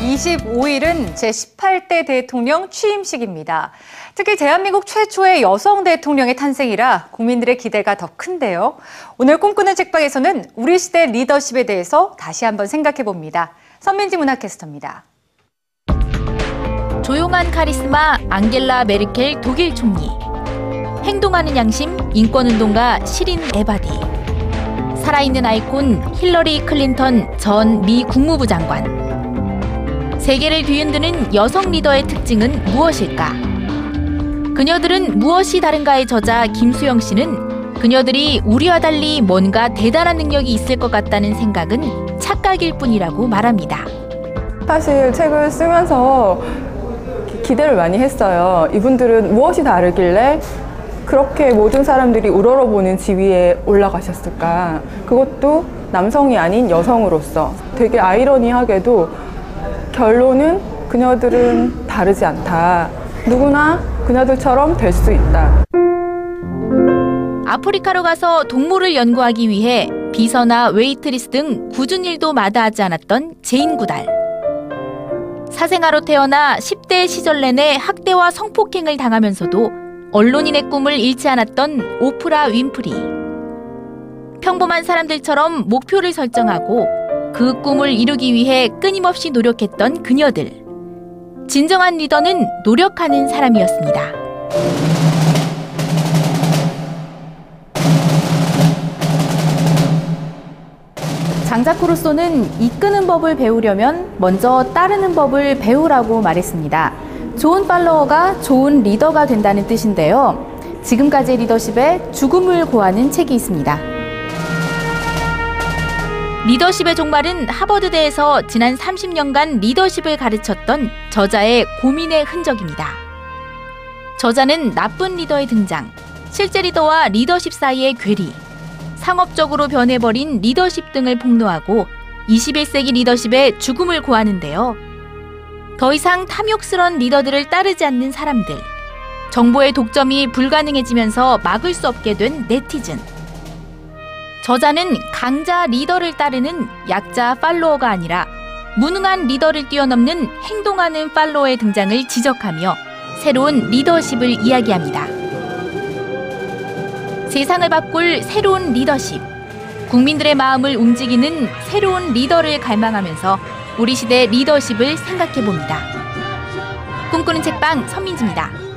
25일은 제18대 대통령 취임식입니다. 특히 대한민국 최초의 여성 대통령의 탄생이라 국민들의 기대가 더 큰데요. 오늘 꿈꾸는 책방에서는 우리 시대 리더십에 대해서 다시 한번 생각해 봅니다. 선민지 문화캐스터입니다. 조용한 카리스마 앙겔라 메르켈 독일 총리 행동하는 양심 인권운동가 시린 에바디 살아있는 아이콘 힐러리 클린턴 전 미 국무부 장관 세계를 뒤흔드는 여성 리더의 특징은 무엇일까? 그녀들은 무엇이 다른가의 저자 김수영 씨는 그녀들이 우리와 달리 뭔가 대단한 능력이 있을 것 같다는 생각은 착각일 뿐이라고 말합니다. 사실 책을 쓰면서 기- 기대를 많이 했어요. 이분들은 무엇이 다르길래 그렇게 모든 사람들이 우러러보는 지위에 올라가셨을까? 그것도 남성이 아닌 여성으로서 되게 아이러니하게도 결론은 그녀들은 다르지 않다. 누구나 그녀들처럼 될 수 있다. 아프리카로 가서 동물을 연구하기 위해 비서나 웨이트리스 등 궂은 일도 마다하지 않았던 제인 구달. 사생아로 태어나 10대 시절 내내 학대와 성폭행을 당하면서도 언론인의 꿈을 잃지 않았던 오프라 윈프리. 평범한 사람들처럼 목표를 설정하고 그 꿈을 이루기 위해 끊임없이 노력했던 그녀들. 진정한 리더는 노력하는 사람이었습니다. 장자크 루소는 이끄는 법을 배우려면 먼저 따르는 법을 배우라고 말했습니다. 좋은 팔로워가 좋은 리더가 된다는 뜻인데요. 지금까지의 리더십에 죽음을 고하는 책이 있습니다. 리더십의 종말은 하버드대에서 지난 30년간 리더십을 가르쳤던 저자의 고민의 흔적입니다. 저자는 나쁜 리더의 등장, 실제 리더와 리더십 사이의 괴리, 상업적으로 변해버린 리더십 등을 폭로하고 21세기 리더십의 죽음을 고하는데요. 더 이상 탐욕스런 리더들을 따르지 않는 사람들, 정보의 독점이 불가능해지면서 막을 수 없게 된 네티즌. 저자는 강자 리더를 따르는 약자 팔로워가 아니라 무능한 리더를 뛰어넘는 행동하는 팔로워의 등장을 지적하며 새로운 리더십을 이야기합니다. 세상을 바꿀 새로운 리더십. 국민들의 마음을 움직이는 새로운 리더를 갈망하면서 우리 시대 리더십을 생각해 봅니다. 꿈꾸는 책방 선민지입니다.